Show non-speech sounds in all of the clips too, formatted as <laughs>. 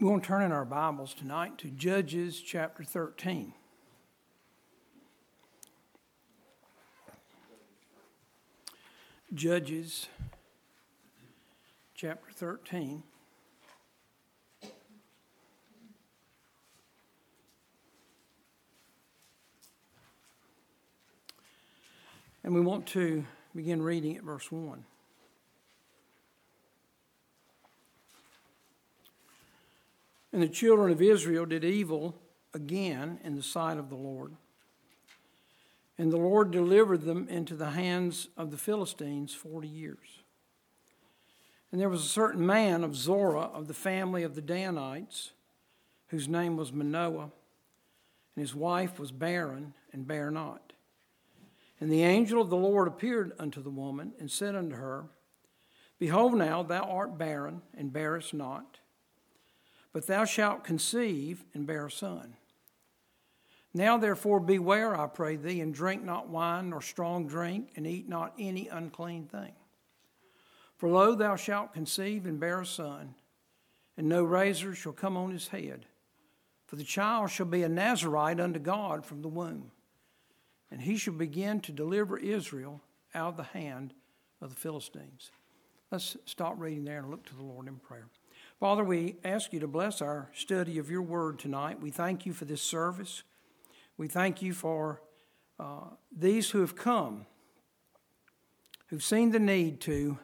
We want to turn in our Bibles tonight to Judges chapter 13. Judges chapter 13. And we want to begin reading at verse 1. And the children of Israel did evil again in the sight of the Lord. And the Lord delivered them into the hands of the Philistines forty years. And there was a certain man of Zorah of the family of the Danites, whose name was Manoah, and his wife was barren and bare not. And the angel of the Lord appeared unto the woman and said unto her, Behold, now thou art barren and bearest not but thou shalt conceive and bear a son. Now therefore beware, I pray thee, and drink not wine nor strong drink, and eat not any unclean thing. For lo, thou shalt conceive and bear a son, and no razor shall come on his head. For the child shall be a Nazarite unto God from the womb, and he shall begin to deliver Israel out of the hand of the Philistines. Let's stop reading there and look to the Lord in prayer. Father, we ask you to bless our study of your word tonight. We thank you for this service. We thank you for uh, these who have come, who've seen the need to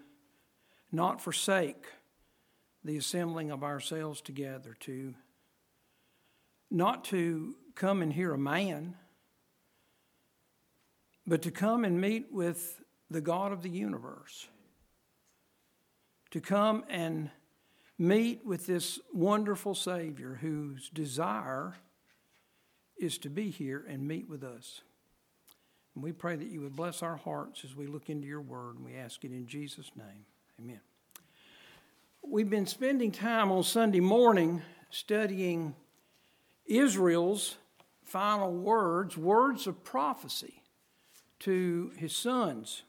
not forsake the assembling of ourselves together, to not to come and hear a man, but to come and meet with the God of the universe, to come and meet with this wonderful Savior whose desire is to be here and meet with us. And we pray that you would bless our hearts as we look into your word, and we ask it in Jesus' name. Amen. We've been spending time on Sunday morning studying Israel's final words, words of prophecy to his sons.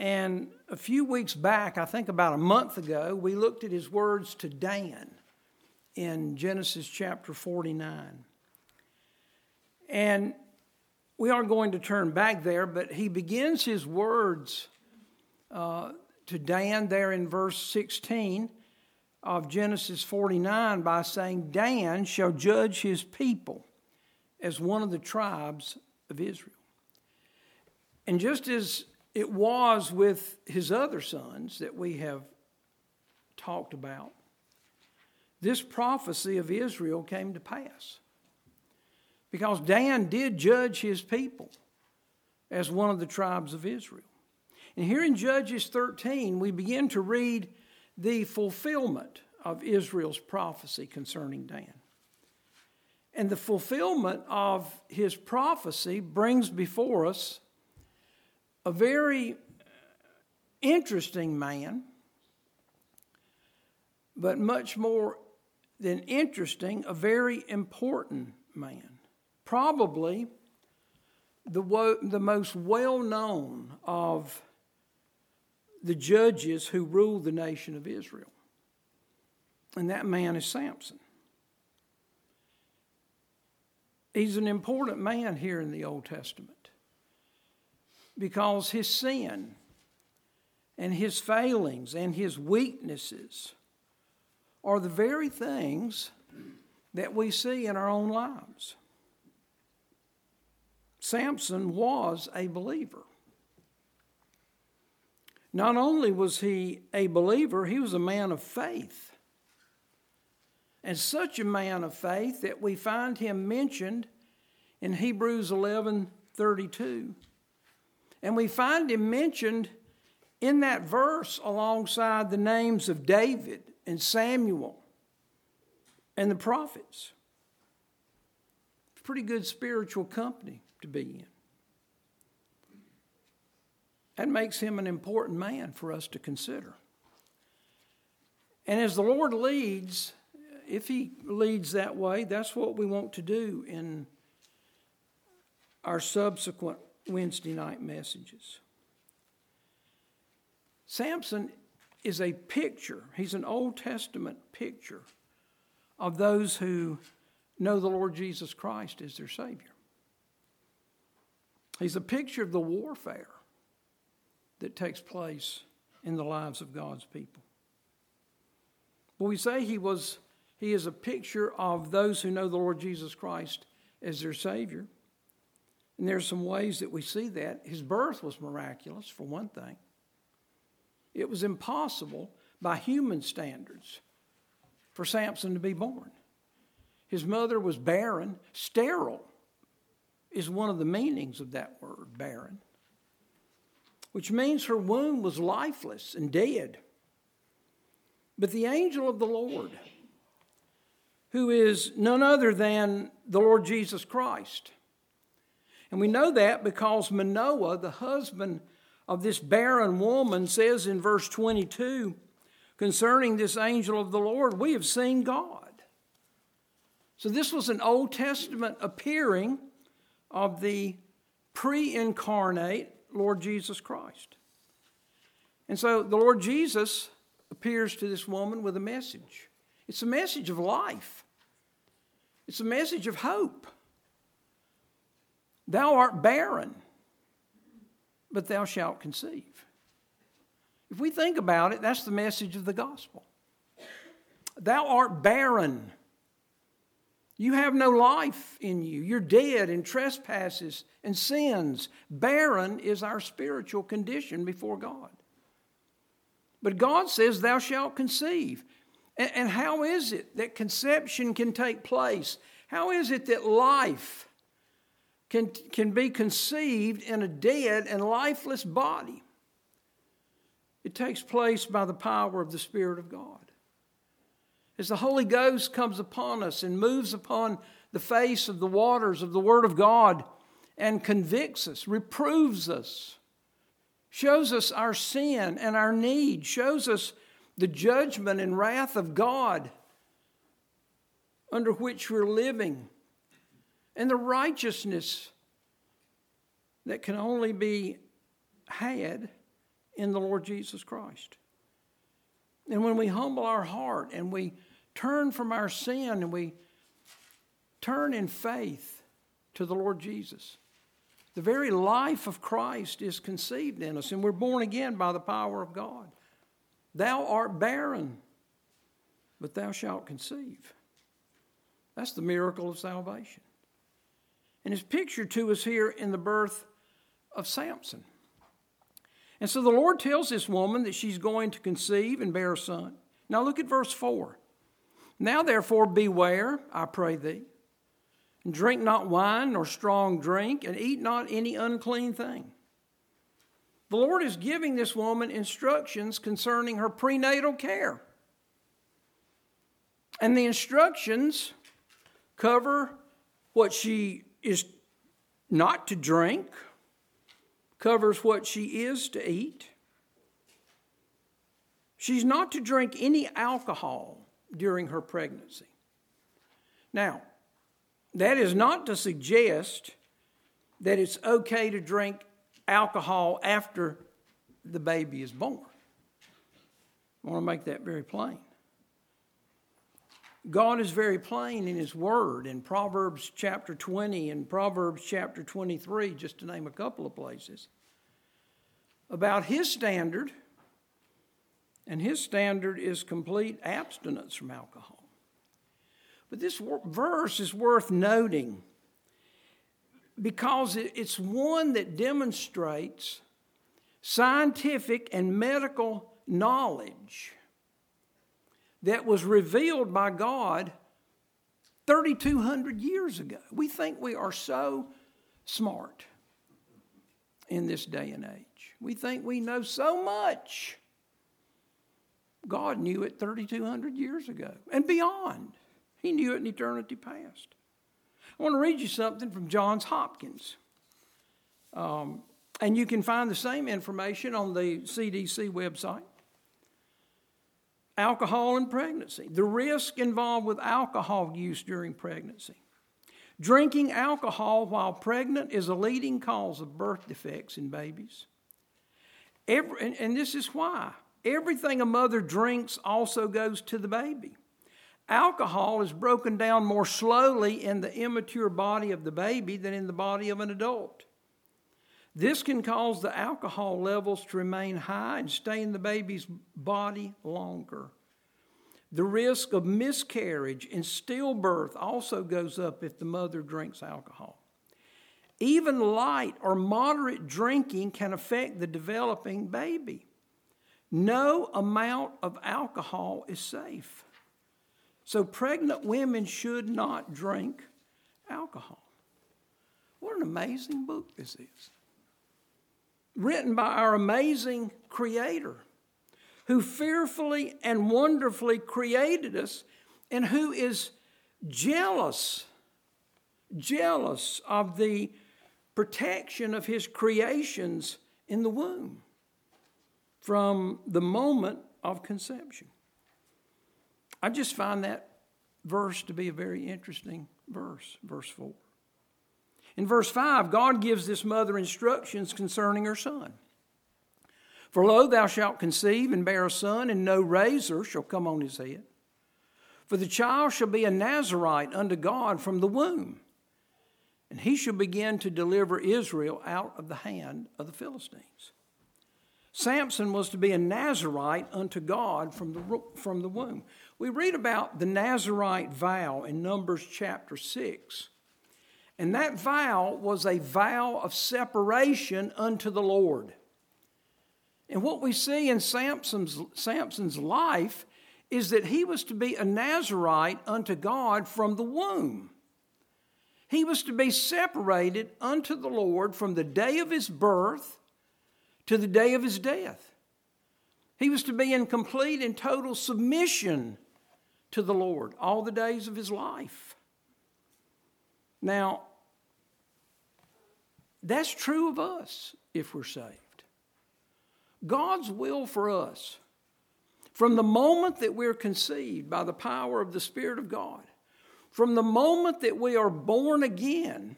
And a few weeks back, I think about a month ago, we looked at his words to Dan in Genesis chapter 49. And we aren't going to turn back there, but he begins his words uh, to Dan there in verse 16 of Genesis 49 by saying, Dan shall judge his people as one of the tribes of Israel. And just as it was with his other sons that we have talked about. This prophecy of Israel came to pass because Dan did judge his people as one of the tribes of Israel. And here in Judges 13, we begin to read the fulfillment of Israel's prophecy concerning Dan. And the fulfillment of his prophecy brings before us a very interesting man, but much more than interesting, a very important man. Probably the, wo- the most well known of the judges who ruled the nation of Israel. And that man is Samson. He's an important man here in the Old Testament because his sin and his failings and his weaknesses are the very things that we see in our own lives. Samson was a believer. Not only was he a believer, he was a man of faith. And such a man of faith that we find him mentioned in Hebrews 11 32. And we find him mentioned in that verse alongside the names of David and Samuel and the prophets. Pretty good spiritual company to be in. That makes him an important man for us to consider. And as the Lord leads, if He leads that way, that's what we want to do in our subsequent Wednesday night messages. Samson is a picture, he's an Old Testament picture of those who know the Lord Jesus Christ as their Savior. He's a picture of the warfare that takes place in the lives of God's people. When we say he was he is a picture of those who know the Lord Jesus Christ as their Savior. And there's some ways that we see that. His birth was miraculous, for one thing. It was impossible by human standards for Samson to be born. His mother was barren, sterile is one of the meanings of that word, barren, which means her womb was lifeless and dead. But the angel of the Lord, who is none other than the Lord Jesus Christ, and we know that because Manoah, the husband of this barren woman, says in verse 22 concerning this angel of the Lord, We have seen God. So this was an Old Testament appearing of the pre incarnate Lord Jesus Christ. And so the Lord Jesus appears to this woman with a message. It's a message of life, it's a message of hope. Thou art barren, but thou shalt conceive. If we think about it, that's the message of the gospel. Thou art barren you have no life in you. You're dead in trespasses and sins. Barren is our spiritual condition before God. But God says, Thou shalt conceive. And how is it that conception can take place? How is it that life can, can be conceived in a dead and lifeless body? It takes place by the power of the Spirit of God as the Holy Ghost comes upon us and moves upon the face of the waters of the Word of God and convicts us, reproves us, shows us our sin and our need, shows us the judgment and wrath of God under which we're living, and the righteousness that can only be had in the Lord Jesus Christ. And when we humble our heart and we turn from our sin and we turn in faith to the Lord Jesus. The very life of Christ is conceived in us, and we're born again by the power of God. Thou art barren, but thou shalt conceive. That's the miracle of salvation. And it's pictured to us here in the birth of Samson. And so the Lord tells this woman that she's going to conceive and bear a son. Now look at verse 4. Now, therefore, beware, I pray thee, and drink not wine nor strong drink, and eat not any unclean thing. The Lord is giving this woman instructions concerning her prenatal care. And the instructions cover what she is not to drink, covers what she is to eat. She's not to drink any alcohol during her pregnancy. Now, that is not to suggest that it's okay to drink alcohol after the baby is born. I want to make that very plain. God is very plain in His Word in Proverbs chapter 20 and Proverbs chapter 23, just to name a couple of places, about His standard and his standard is complete abstinence from alcohol. But this verse is worth noting because it's one that demonstrates scientific and medical knowledge that was revealed by God 3,200 years ago. We think we are so smart in this day and age. We think we know so much. God knew it 3,200 years ago and beyond. He knew it in eternity past. I want to read you something from Johns Hopkins. Um, and you can find the same information on the CDC website. Alcohol and pregnancy, the risk involved with alcohol use during pregnancy. Drinking alcohol while pregnant is a leading cause of birth defects in babies. Every, and, and this is why Everything a mother drinks also goes to the baby. alcohol is broken down more slowly in the immature body of the baby than in the body of an adult. This can cause the alcohol levels to remain high and stay in the baby's body longer. The risk of miscarriage and stillbirth also goes up if the mother drinks alcohol. Even light or moderate drinking can affect the developing baby. No amount of alcohol is safe. So, pregnant women should not drink alcohol. What an amazing book this is. Written by our amazing Creator who fearfully and wonderfully created us and who is jealous, jealous of the protection of his creations in the womb from the moment of conception. I just find that verse to be a very interesting verse, verse 4. In verse 5, God gives this mother instructions concerning her son. For lo, thou shalt conceive and bear a son, and no razor shall come on his head. For the child shall be a Nazarite unto God from the womb, and he shall begin to deliver Israel out of the hand of the Philistines. Samson was to be a Nazarite unto God from the, from the womb. We read about the Nazarite vow in Numbers chapter 6. And that vow was a vow of separation unto the Lord. And what we see in Samson's, Samson's life is that he was to be a Nazarite unto God from the womb. He was to be separated unto the Lord from the day of his birth to the day of his death. He was to be in complete and total submission to the Lord all the days of his life. Now, that's true of us if we're saved. God's will for us, from the moment that we're conceived by the power of the Spirit of God, from the moment that we are born again,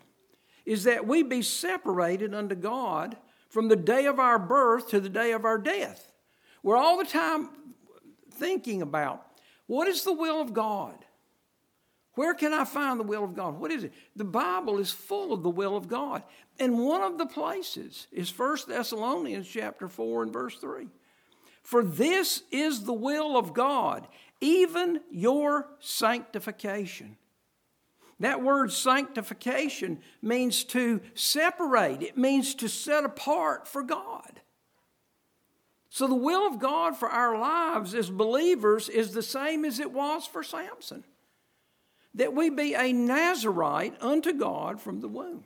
is that we be separated unto God from the day of our birth to the day of our death. We're all the time thinking about what is the will of God? Where can I find the will of God? What is it? The Bible is full of the will of God. And one of the places is 1 Thessalonians chapter 4 and verse 3. For this is the will of God, even your sanctification. That word sanctification means to separate, it means to set apart for God. So, the will of God for our lives as believers is the same as it was for Samson that we be a Nazarite unto God from the womb,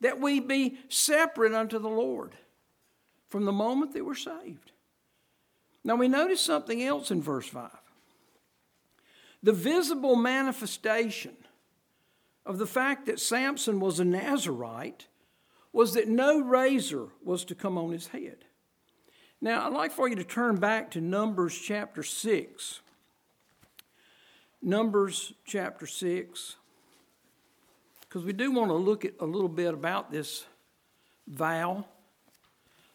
that we be separate unto the Lord from the moment that we're saved. Now we notice something else in verse 5. The visible manifestation of the fact that Samson was a Nazarite was that no razor was to come on his head. Now, I'd like for you to turn back to Numbers chapter 6. Numbers chapter 6, because we do want to look at a little bit about this vow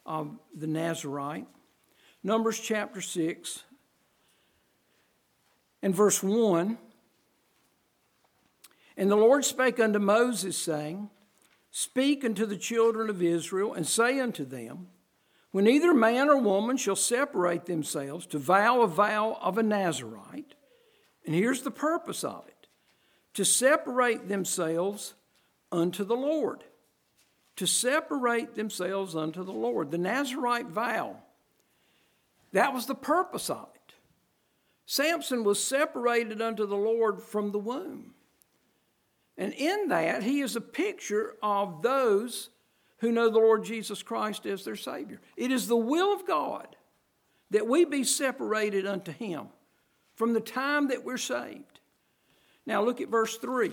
of the Nazarite. Numbers chapter 6 and verse 1. And the Lord spake unto Moses, saying, Speak unto the children of Israel, and say unto them, When either man or woman shall separate themselves to vow a vow of a Nazarite, and here's the purpose of it to separate themselves unto the Lord. To separate themselves unto the Lord. The Nazarite vow, that was the purpose of it. Samson was separated unto the Lord from the womb. And in that, he is a picture of those who know the Lord Jesus Christ as their Savior. It is the will of God that we be separated unto Him from the time that we're saved. Now look at verse 3.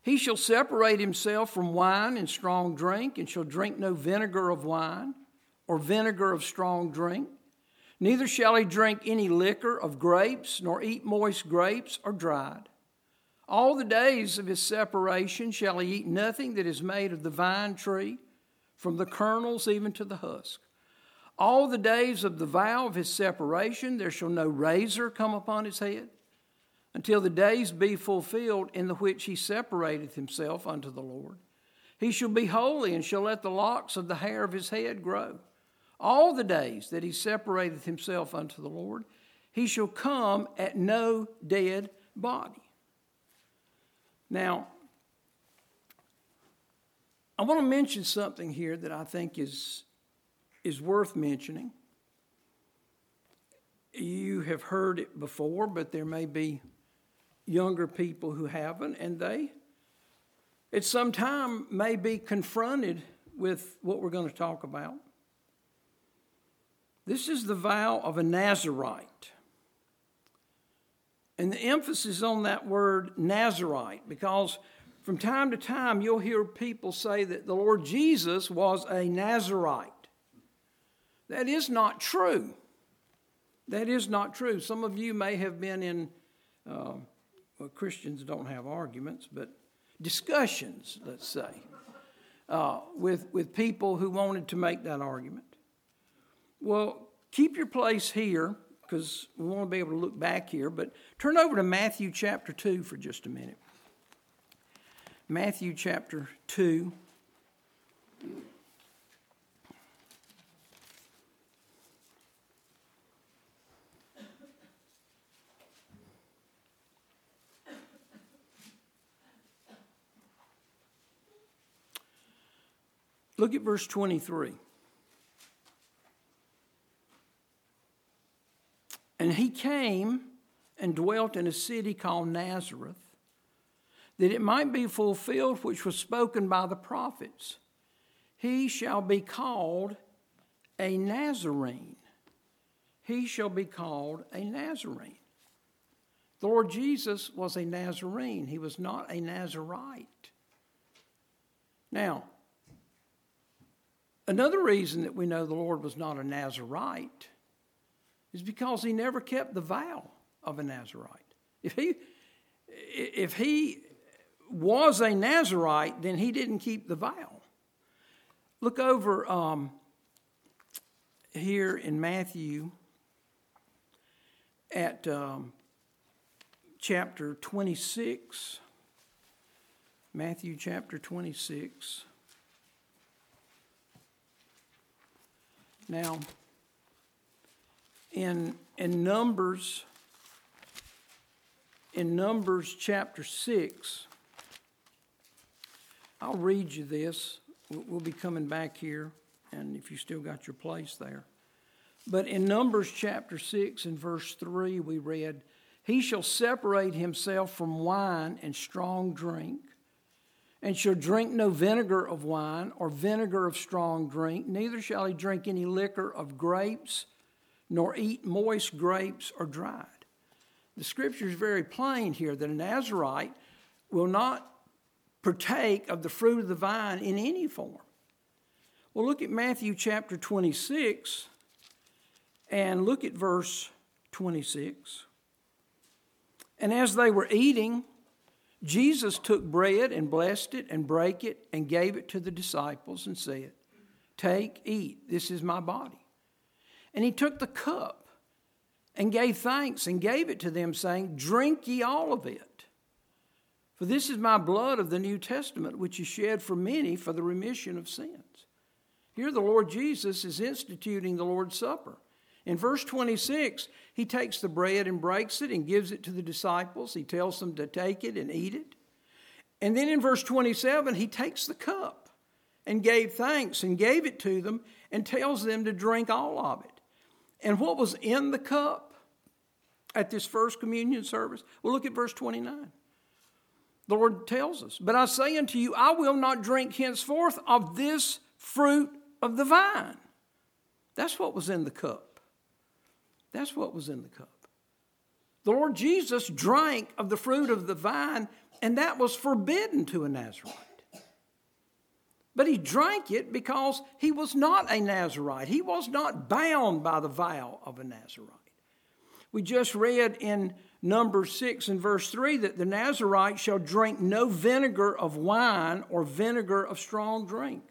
He shall separate himself from wine and strong drink, and shall drink no vinegar of wine or vinegar of strong drink. Neither shall he drink any liquor of grapes, nor eat moist grapes or dried. All the days of his separation shall he eat nothing that is made of the vine tree, from the kernels even to the husk. All the days of the vow of his separation, there shall no razor come upon his head, until the days be fulfilled in the which he separateth himself unto the Lord. He shall be holy and shall let the locks of the hair of his head grow. All the days that he separateth himself unto the Lord, he shall come at no dead body. Now, I want to mention something here that I think is, is worth mentioning. You have heard it before, but there may be younger people who haven't, and they at some time may be confronted with what we're going to talk about. This is the vow of a Nazarite. And the emphasis on that word Nazarite because from time to time you'll hear people say that the Lord Jesus was a Nazarite. That is not true. That is not true. Some of you may have been in, uh, well, Christians don't have arguments, but discussions, let's say, uh, with, with people who wanted to make that argument. Well, keep your place here because we want to be able to look back here, but turn over to Matthew chapter 2 for just a minute. Matthew chapter 2. Look at verse 23. And he came and dwelt in a city called Nazareth, that it might be fulfilled which was spoken by the prophets. He shall be called a Nazarene. He shall be called a Nazarene. The Lord Jesus was a Nazarene, he was not a Nazarite. Now, Another reason that we know the Lord was not a Nazarite is because he never kept the vow of a Nazarite. If he, if he was a Nazarite, then he didn't keep the vow. Look over um, here in Matthew at um, chapter 26. Matthew chapter 26. Now, in, in Numbers, in Numbers chapter 6, I'll read you this. We'll be coming back here, and if you still got your place there. But in Numbers chapter 6 and verse 3, we read, He shall separate himself from wine and strong drink and shall drink no vinegar of wine or vinegar of strong drink, neither shall he drink any liquor of grapes, nor eat moist grapes or dried. The scripture is very plain here that a Nazarite will not partake of the fruit of the vine in any form. Well, look at Matthew chapter 26 and look at verse 26. And as they were eating, Jesus took bread and blessed it and brake it and gave it to the disciples and said, Take, eat, this is my body. And he took the cup and gave thanks and gave it to them, saying, Drink ye all of it. For this is my blood of the New Testament, which is shed for many for the remission of sins. Here the Lord Jesus is instituting the Lord's Supper. In verse 26, he takes the bread and breaks it and gives it to the disciples. He tells them to take it and eat it. And then in verse 27, he takes the cup and gave thanks and gave it to them and tells them to drink all of it. And what was in the cup at this first communion service? Well, look at verse 29. The Lord tells us, But I say unto you, I will not drink henceforth of this fruit of the vine. That's what was in the cup. That's what was in the cup. The Lord Jesus drank of the fruit of the vine, and that was forbidden to a Nazarite. But he drank it because he was not a Nazarite. He was not bound by the vow of a Nazarite. We just read in number 6 and verse 3 that the Nazarite shall drink no vinegar of wine or vinegar of strong drink.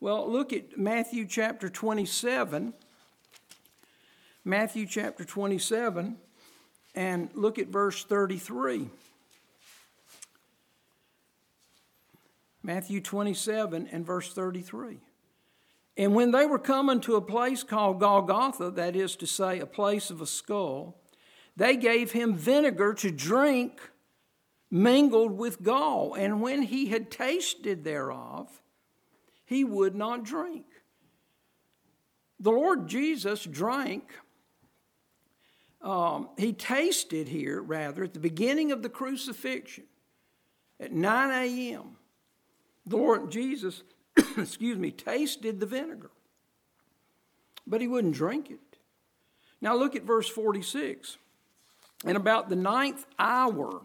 Well, look at Matthew chapter 27 Matthew chapter 27 and look at verse 33. Matthew 27 and verse 33. And when they were coming to a place called Golgotha, that is to say, a place of a skull, they gave him vinegar to drink mingled with gall. And when he had tasted thereof, he would not drink. The Lord Jesus drank, um, he tasted here, rather, at the beginning of the crucifixion at 9 a.m. The Lord Jesus, <coughs> excuse me, tasted the vinegar, but he wouldn't drink it. Now look at verse 46. And about the ninth hour,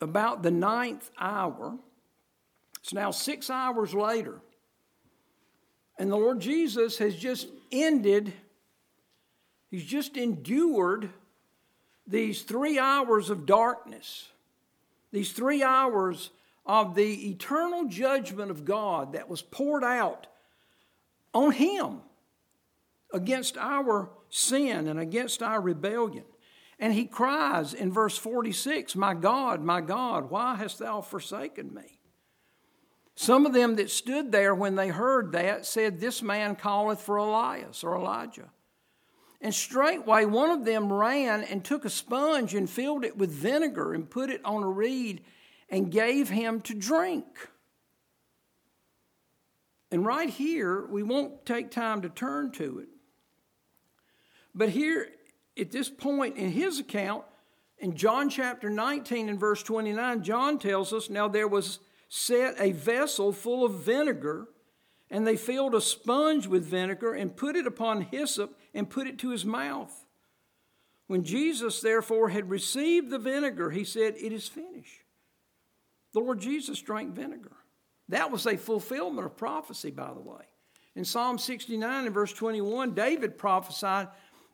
about the ninth hour, it's now six hours later, and the Lord Jesus has just ended, he's just endured these three hours of darkness, these three hours of the eternal judgment of God that was poured out on him against our sin and against our rebellion. And he cries in verse 46 My God, my God, why hast thou forsaken me? Some of them that stood there when they heard that said, This man calleth for Elias or Elijah. And straightway one of them ran and took a sponge and filled it with vinegar and put it on a reed and gave him to drink. And right here, we won't take time to turn to it. But here, at this point in his account, in John chapter 19 and verse 29, John tells us now there was set a vessel full of vinegar, and they filled a sponge with vinegar and put it upon hyssop and put it to his mouth. When Jesus, therefore, had received the vinegar, he said, It is finished. The Lord Jesus drank vinegar. That was a fulfillment of prophecy, by the way. In Psalm 69 and verse 21, David prophesied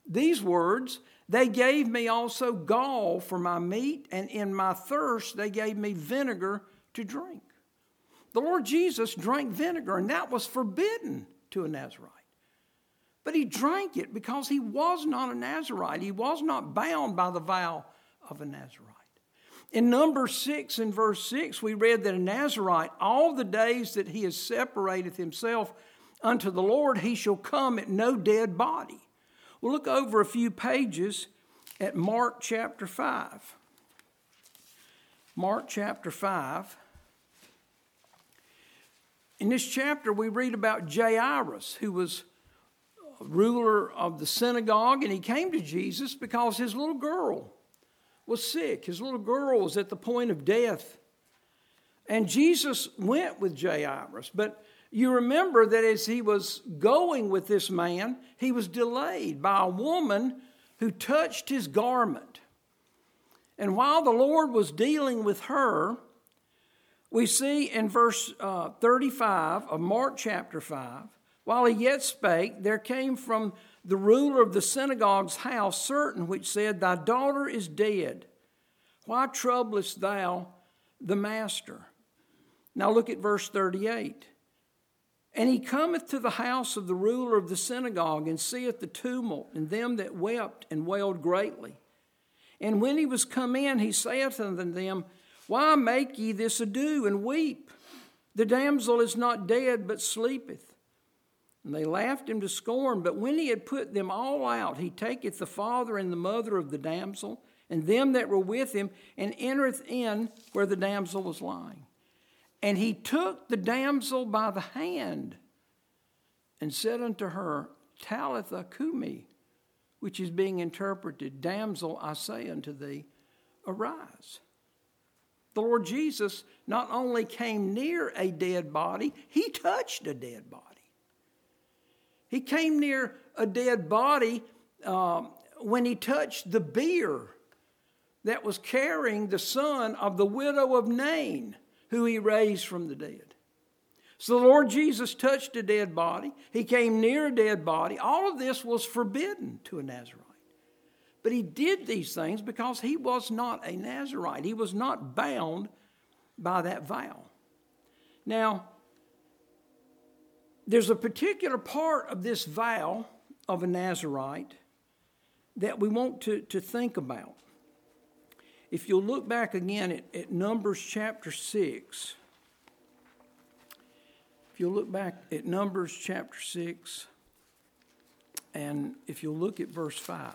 these words They gave me also gall for my meat, and in my thirst they gave me vinegar to drink. The Lord Jesus drank vinegar, and that was forbidden to a Nazarite. But he drank it because he was not a Nazarite. He was not bound by the vow of a Nazarite. In number six, and verse six, we read that a Nazarite, all the days that he has separated himself unto the Lord, he shall come at no dead body. We'll look over a few pages at Mark chapter 5. Mark chapter 5. In this chapter, we read about Jairus, who was ruler of the synagogue, and he came to Jesus because his little girl was sick. His little girl was at the point of death. And Jesus went with Jairus. But you remember that as he was going with this man, he was delayed by a woman who touched his garment. And while the Lord was dealing with her, we see in verse uh, 35 of Mark chapter 5 while he yet spake, there came from the ruler of the synagogue's house certain which said, Thy daughter is dead. Why troublest thou the master? Now look at verse 38. And he cometh to the house of the ruler of the synagogue, and seeth the tumult, and them that wept and wailed greatly. And when he was come in, he saith unto them, Why make ye this ado and weep? The damsel is not dead, but sleepeth. And they laughed him to scorn. But when he had put them all out, he taketh the father and the mother of the damsel, and them that were with him, and entereth in where the damsel was lying. And he took the damsel by the hand, and said unto her, Talitha cumi, which is being interpreted, Damsel, I say unto thee, arise. The Lord Jesus not only came near a dead body, he touched a dead body. He came near a dead body uh, when he touched the bier that was carrying the son of the widow of Nain, who he raised from the dead. So the Lord Jesus touched a dead body. He came near a dead body. All of this was forbidden to a Nazarite. But he did these things because he was not a Nazarite. He was not bound by that vow. Now, there's a particular part of this vow of a Nazarite that we want to, to think about. If you'll look back again at, at Numbers chapter 6, if you'll look back at Numbers chapter 6, and if you'll look at verse 5.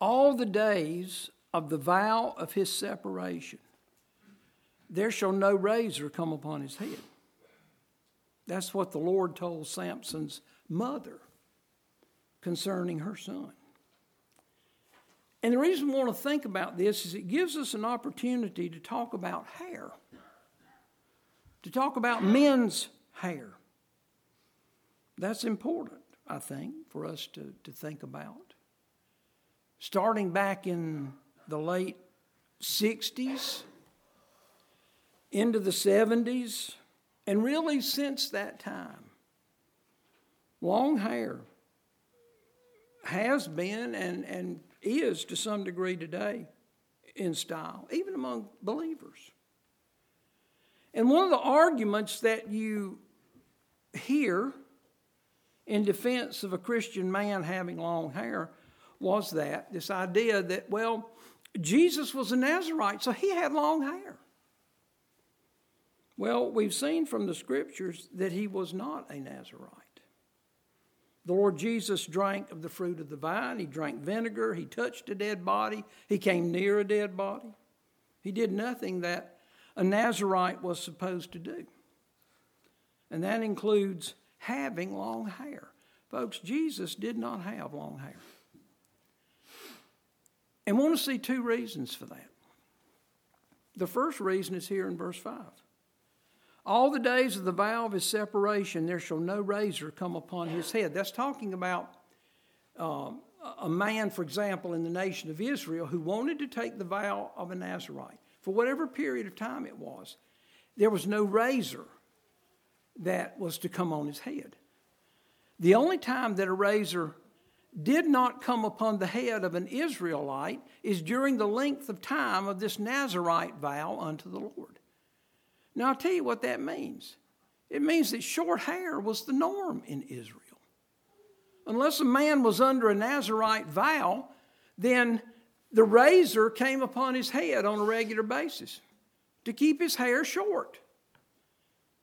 All the days of the vow of his separation, there shall no razor come upon his head. That's what the Lord told Samson's mother concerning her son. And the reason we want to think about this is it gives us an opportunity to talk about hair, to talk about men's hair. That's important, I think, for us to, to think about. Starting back in the late 60s, into the 70s, and really since that time, long hair has been and, and is to some degree today in style, even among believers. And one of the arguments that you hear in defense of a Christian man having long hair was that this idea that, well, Jesus was a Nazarite, so he had long hair. Well, we've seen from the scriptures that he was not a Nazarite. The Lord Jesus drank of the fruit of the vine. He drank vinegar. He touched a dead body. He came near a dead body. He did nothing that a Nazarite was supposed to do. And that includes having long hair. Folks, Jesus did not have long hair. And want to see two reasons for that. The first reason is here in verse 5. All the days of the vow of his separation, there shall no razor come upon his head. That's talking about um, a man, for example, in the nation of Israel who wanted to take the vow of a Nazarite for whatever period of time it was. There was no razor that was to come on his head. The only time that a razor did not come upon the head of an Israelite is during the length of time of this Nazarite vow unto the Lord. Now, I'll tell you what that means. It means that short hair was the norm in Israel. Unless a man was under a Nazarite vow, then the razor came upon his head on a regular basis to keep his hair short.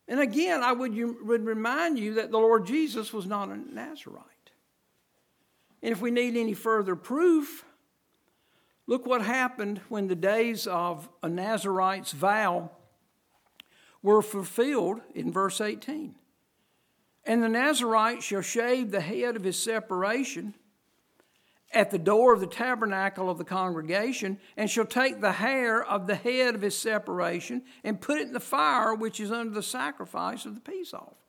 And again, I would, would remind you that the Lord Jesus was not a Nazarite. And if we need any further proof, look what happened when the days of a Nazarite's vow were fulfilled in verse 18. And the Nazarite shall shave the head of his separation at the door of the tabernacle of the congregation, and shall take the hair of the head of his separation and put it in the fire which is under the sacrifice of the peace offerings.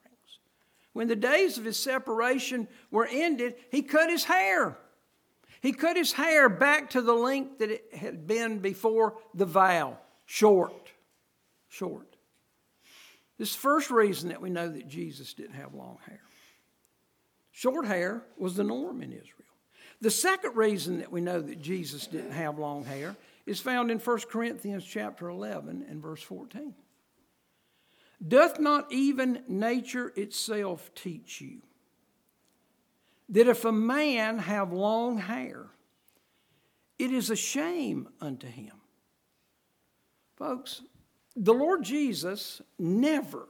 When the days of his separation were ended, he cut his hair. He cut his hair back to the length that it had been before the vow short. Short. This is the first reason that we know that Jesus didn't have long hair. Short hair was the norm in Israel. The second reason that we know that Jesus didn't have long hair is found in 1 Corinthians chapter 11 and verse 14. Doth not even nature itself teach you that if a man have long hair, it is a shame unto him? Folks, the Lord Jesus never,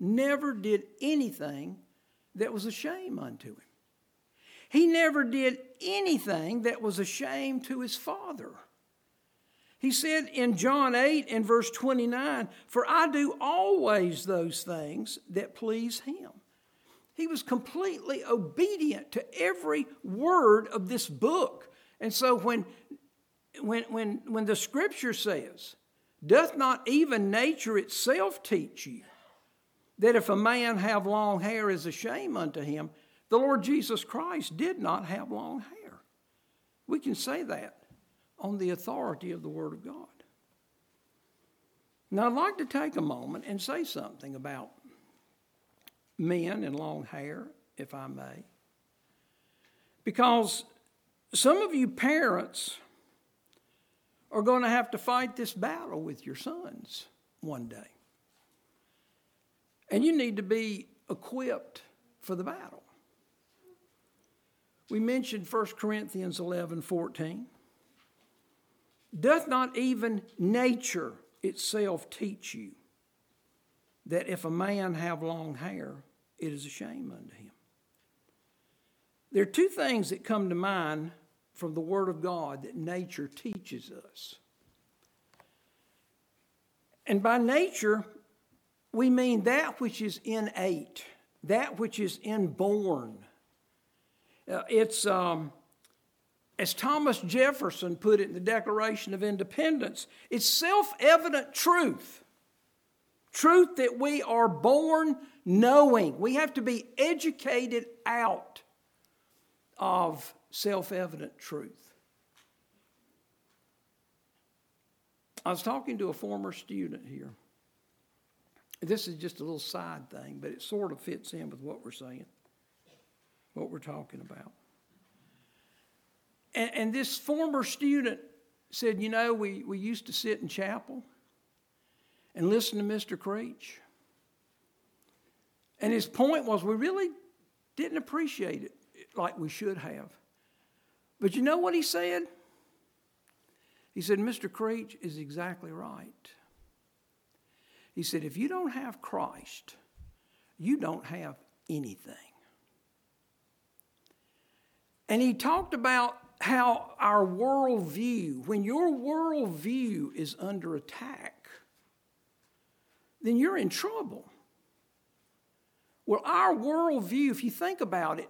never did anything that was a shame unto him. He never did anything that was a shame to his Father. He said in John 8 and verse 29, For I do always those things that please him. He was completely obedient to every word of this book. And so when, when, when, when the scripture says, Doth not even nature itself teach you that if a man have long hair is a shame unto him? The Lord Jesus Christ did not have long hair. We can say that on the authority of the Word of God. Now, I'd like to take a moment and say something about men and long hair, if I may. Because some of you parents are going to have to fight this battle with your sons one day. And you need to be equipped for the battle. We mentioned 1 Corinthians 11 14. Doth not even nature itself teach you that if a man have long hair, it is a shame unto him? There are two things that come to mind from the Word of God that nature teaches us. And by nature, we mean that which is innate, that which is inborn. Uh, it's, um, as Thomas Jefferson put it in the Declaration of Independence, it's self evident truth. Truth that we are born knowing. We have to be educated out of self evident truth. I was talking to a former student here. This is just a little side thing, but it sort of fits in with what we're saying, what we're talking about. And, and this former student said, You know, we, we used to sit in chapel and listen to Mr. Creech. And his point was, we really didn't appreciate it like we should have. But you know what he said? He said, Mr. Creech is exactly right. He said, if you don't have Christ, you don't have anything. And he talked about how our worldview, when your worldview is under attack, then you're in trouble. Well, our worldview, if you think about it,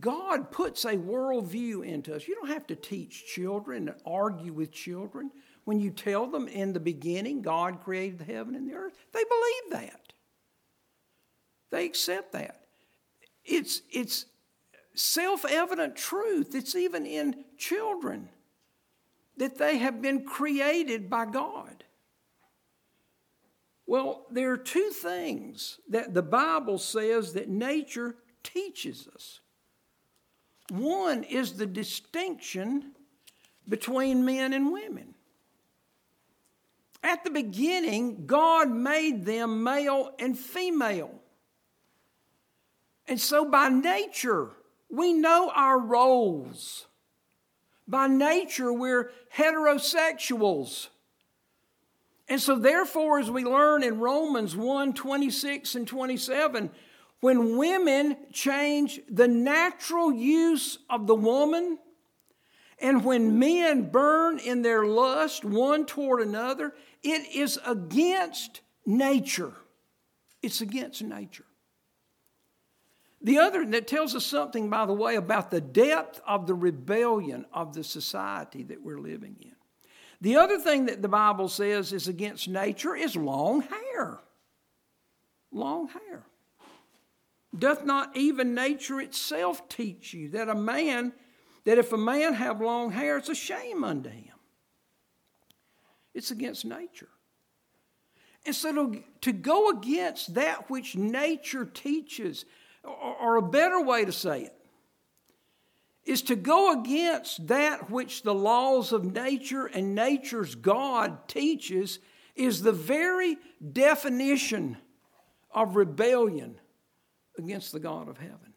God puts a worldview into us. You don't have to teach children and argue with children. When you tell them in the beginning God created the heaven and the earth, they believe that. They accept that. It's, it's self evident truth. It's even in children that they have been created by God. Well, there are two things that the Bible says that nature teaches us. One is the distinction between men and women. At the beginning, God made them male and female. And so by nature, we know our roles. By nature, we're heterosexuals. And so, therefore, as we learn in Romans 1 26 and 27, when women change the natural use of the woman, and when men burn in their lust one toward another, it is against nature. It's against nature. The other that tells us something, by the way, about the depth of the rebellion of the society that we're living in. The other thing that the Bible says is against nature is long hair. Long hair. Doth not even nature itself teach you that a man, that if a man have long hair, it's a shame unto him? It's against nature. And so to, to go against that which nature teaches, or a better way to say it, is to go against that which the laws of nature and nature's God teaches, is the very definition of rebellion against the God of heaven.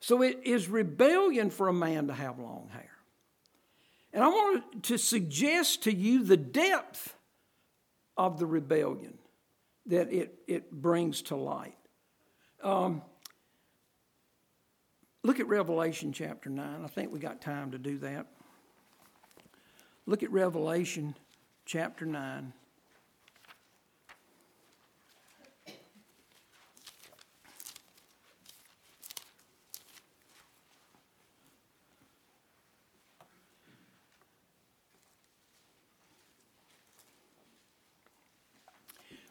So it is rebellion for a man to have long hair. And I want to suggest to you the depth of the rebellion that it, it brings to light. Um, look at Revelation chapter 9. I think we got time to do that. Look at Revelation chapter 9.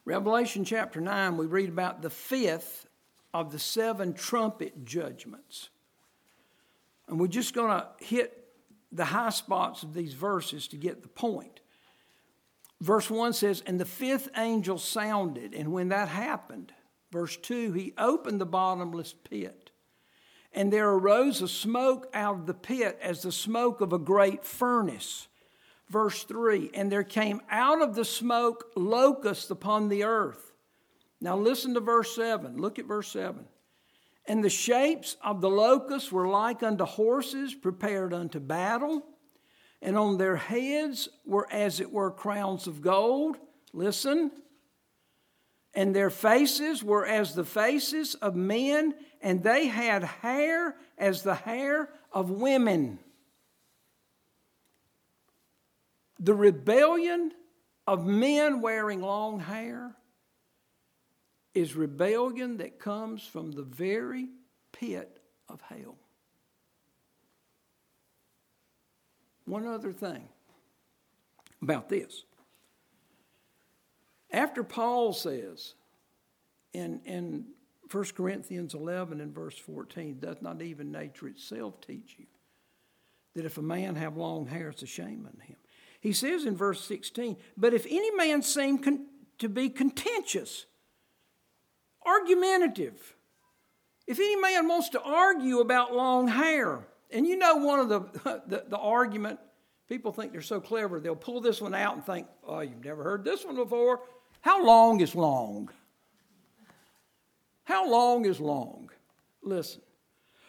Revelation chapter 9, we read about the fifth of the seven trumpet judgments. And we're just going to hit the high spots of these verses to get the point. Verse 1 says, And the fifth angel sounded, and when that happened, verse 2, he opened the bottomless pit. And there arose a smoke out of the pit as the smoke of a great furnace Verse 3 And there came out of the smoke locusts upon the earth. Now listen to verse 7. Look at verse 7. And the shapes of the locusts were like unto horses prepared unto battle, and on their heads were as it were crowns of gold. Listen. And their faces were as the faces of men, and they had hair as the hair of women. The rebellion of men wearing long hair is rebellion that comes from the very pit of hell. One other thing about this. After Paul says in, in 1 Corinthians 11 and verse 14, does not even nature itself teach you that if a man have long hair, it's a shame unto him? He says in verse 16, But if any man seem con- to be contentious, argumentative, if any man wants to argue about long hair, and you know one of the, <laughs> the, the, argument, people think they're so clever, they'll pull this one out and think, oh, you've never heard this one before. How long is long? How long is long? Listen,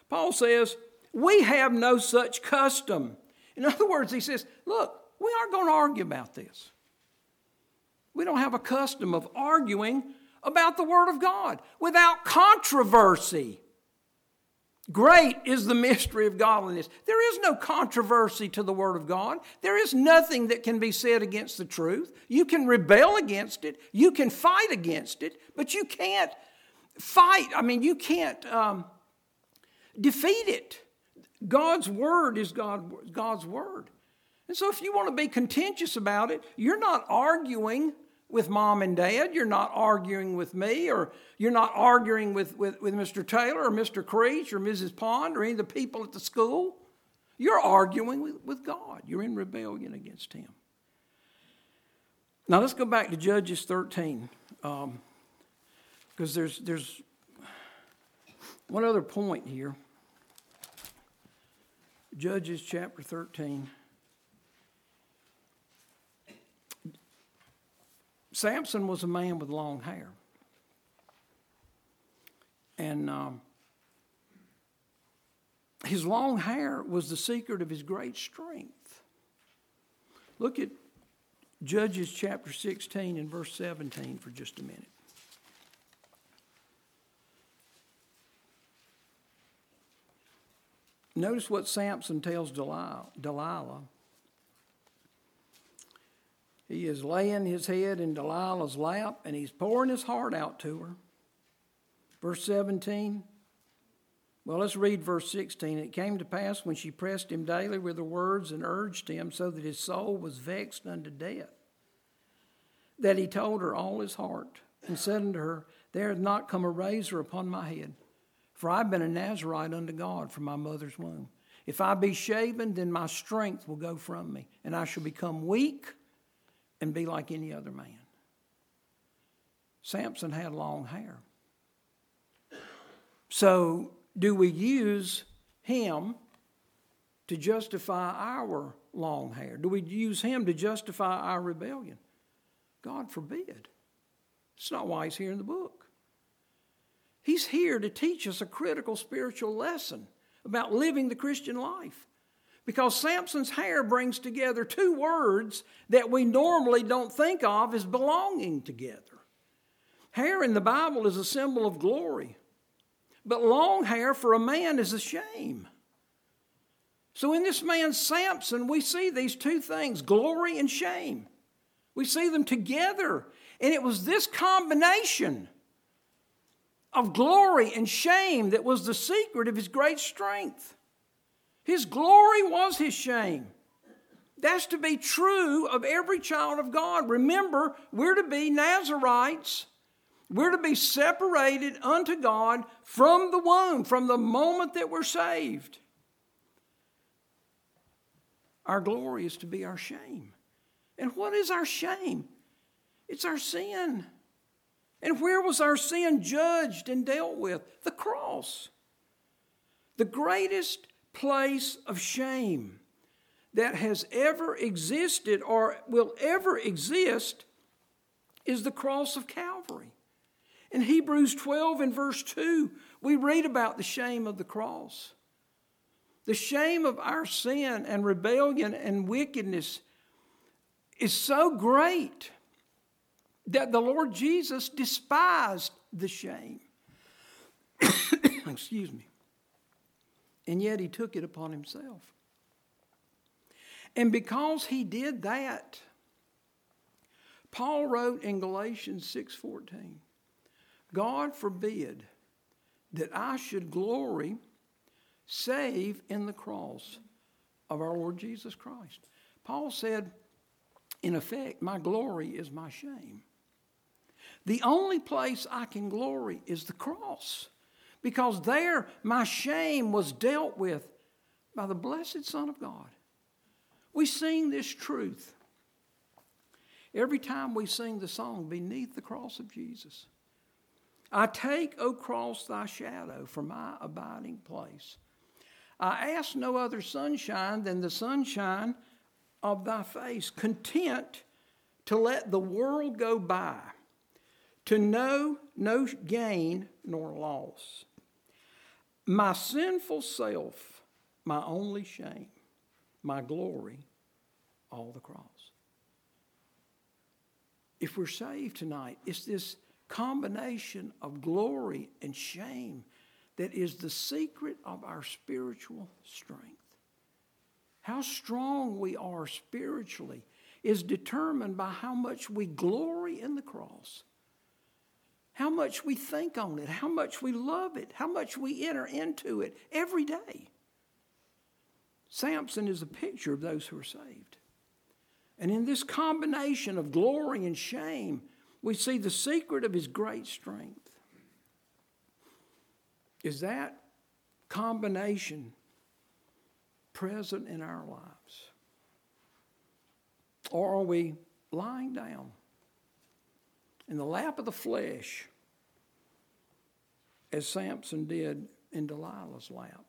Paul says, we have no such custom. In <laughs> other words, he says, look, we aren't going to argue about this. We don't have a custom of arguing about the Word of God without controversy. Great is the mystery of godliness. There is no controversy to the Word of God. There is nothing that can be said against the truth. You can rebel against it, you can fight against it, but you can't fight. I mean, you can't um, defeat it. God's Word is God, God's Word. And so, if you want to be contentious about it, you're not arguing with mom and dad, you're not arguing with me, or you're not arguing with, with, with Mr. Taylor or Mr. Creech or Mrs. Pond or any of the people at the school. You're arguing with, with God. You're in rebellion against Him. Now, let's go back to Judges 13, because um, there's, there's one other point here. Judges chapter 13. Samson was a man with long hair. And um, his long hair was the secret of his great strength. Look at Judges chapter 16 and verse 17 for just a minute. Notice what Samson tells Delilah. Delilah. He is laying his head in Delilah's lap and he's pouring his heart out to her. Verse 17. Well, let's read verse 16. It came to pass when she pressed him daily with her words and urged him so that his soul was vexed unto death, that he told her all his heart and said unto her, There hath not come a razor upon my head, for I've been a Nazarite unto God from my mother's womb. If I be shaven, then my strength will go from me, and I shall become weak and be like any other man. Samson had long hair. So, do we use him to justify our long hair? Do we use him to justify our rebellion? God forbid. It's not why he's here in the book. He's here to teach us a critical spiritual lesson about living the Christian life. Because Samson's hair brings together two words that we normally don't think of as belonging together. Hair in the Bible is a symbol of glory, but long hair for a man is a shame. So in this man Samson, we see these two things glory and shame. We see them together. And it was this combination of glory and shame that was the secret of his great strength. His glory was his shame. That's to be true of every child of God. Remember, we're to be Nazarites. We're to be separated unto God from the womb, from the moment that we're saved. Our glory is to be our shame. And what is our shame? It's our sin. And where was our sin judged and dealt with? The cross. The greatest place of shame that has ever existed or will ever exist is the cross of Calvary. In Hebrews 12 and verse 2, we read about the shame of the cross. The shame of our sin and rebellion and wickedness is so great that the Lord Jesus despised the shame. <coughs> Excuse me. And yet he took it upon himself. And because he did that, Paul wrote in Galatians 6:14, God forbid that I should glory save in the cross of our Lord Jesus Christ. Paul said, in effect, my glory is my shame. The only place I can glory is the cross because there my shame was dealt with by the blessed Son of God. We sing this truth every time we sing the song, Beneath the Cross of Jesus. I take, O cross, thy shadow for my abiding place. I ask no other sunshine than the sunshine of thy face, content to let the world go by, to know no gain nor loss. My sinful self, my only shame, my glory, all the cross. If we're saved tonight, it's this combination of glory and shame that is the secret of our spiritual strength. How strong we are spiritually is determined by how much we glory in the cross, how much we think on it, how much we love it, how much we enter into it every day. Samson is a picture of those who are saved. And in this combination of glory and shame, we see the secret of his great strength. Is that combination present in our lives? Or are we lying down in the lap of the flesh as Samson did in Delilah's lap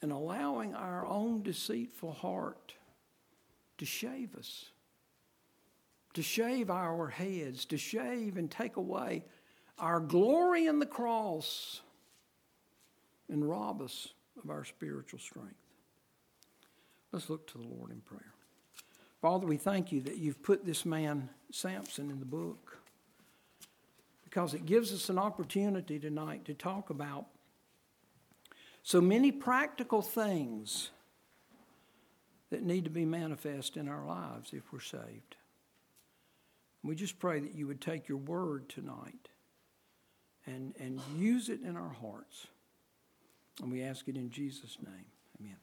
and allowing our own deceitful heart to shave us, to shave our heads, to shave and take away our glory in the cross and rob us of our spiritual strength. Let's look to the Lord in prayer. Father, we thank you that you've put this man, Samson, in the book because it gives us an opportunity tonight to talk about so many practical things that need to be manifest in our lives if we're saved. We just pray that you would take your word tonight and, and use it in our hearts. And we ask it in Jesus' name. Amen.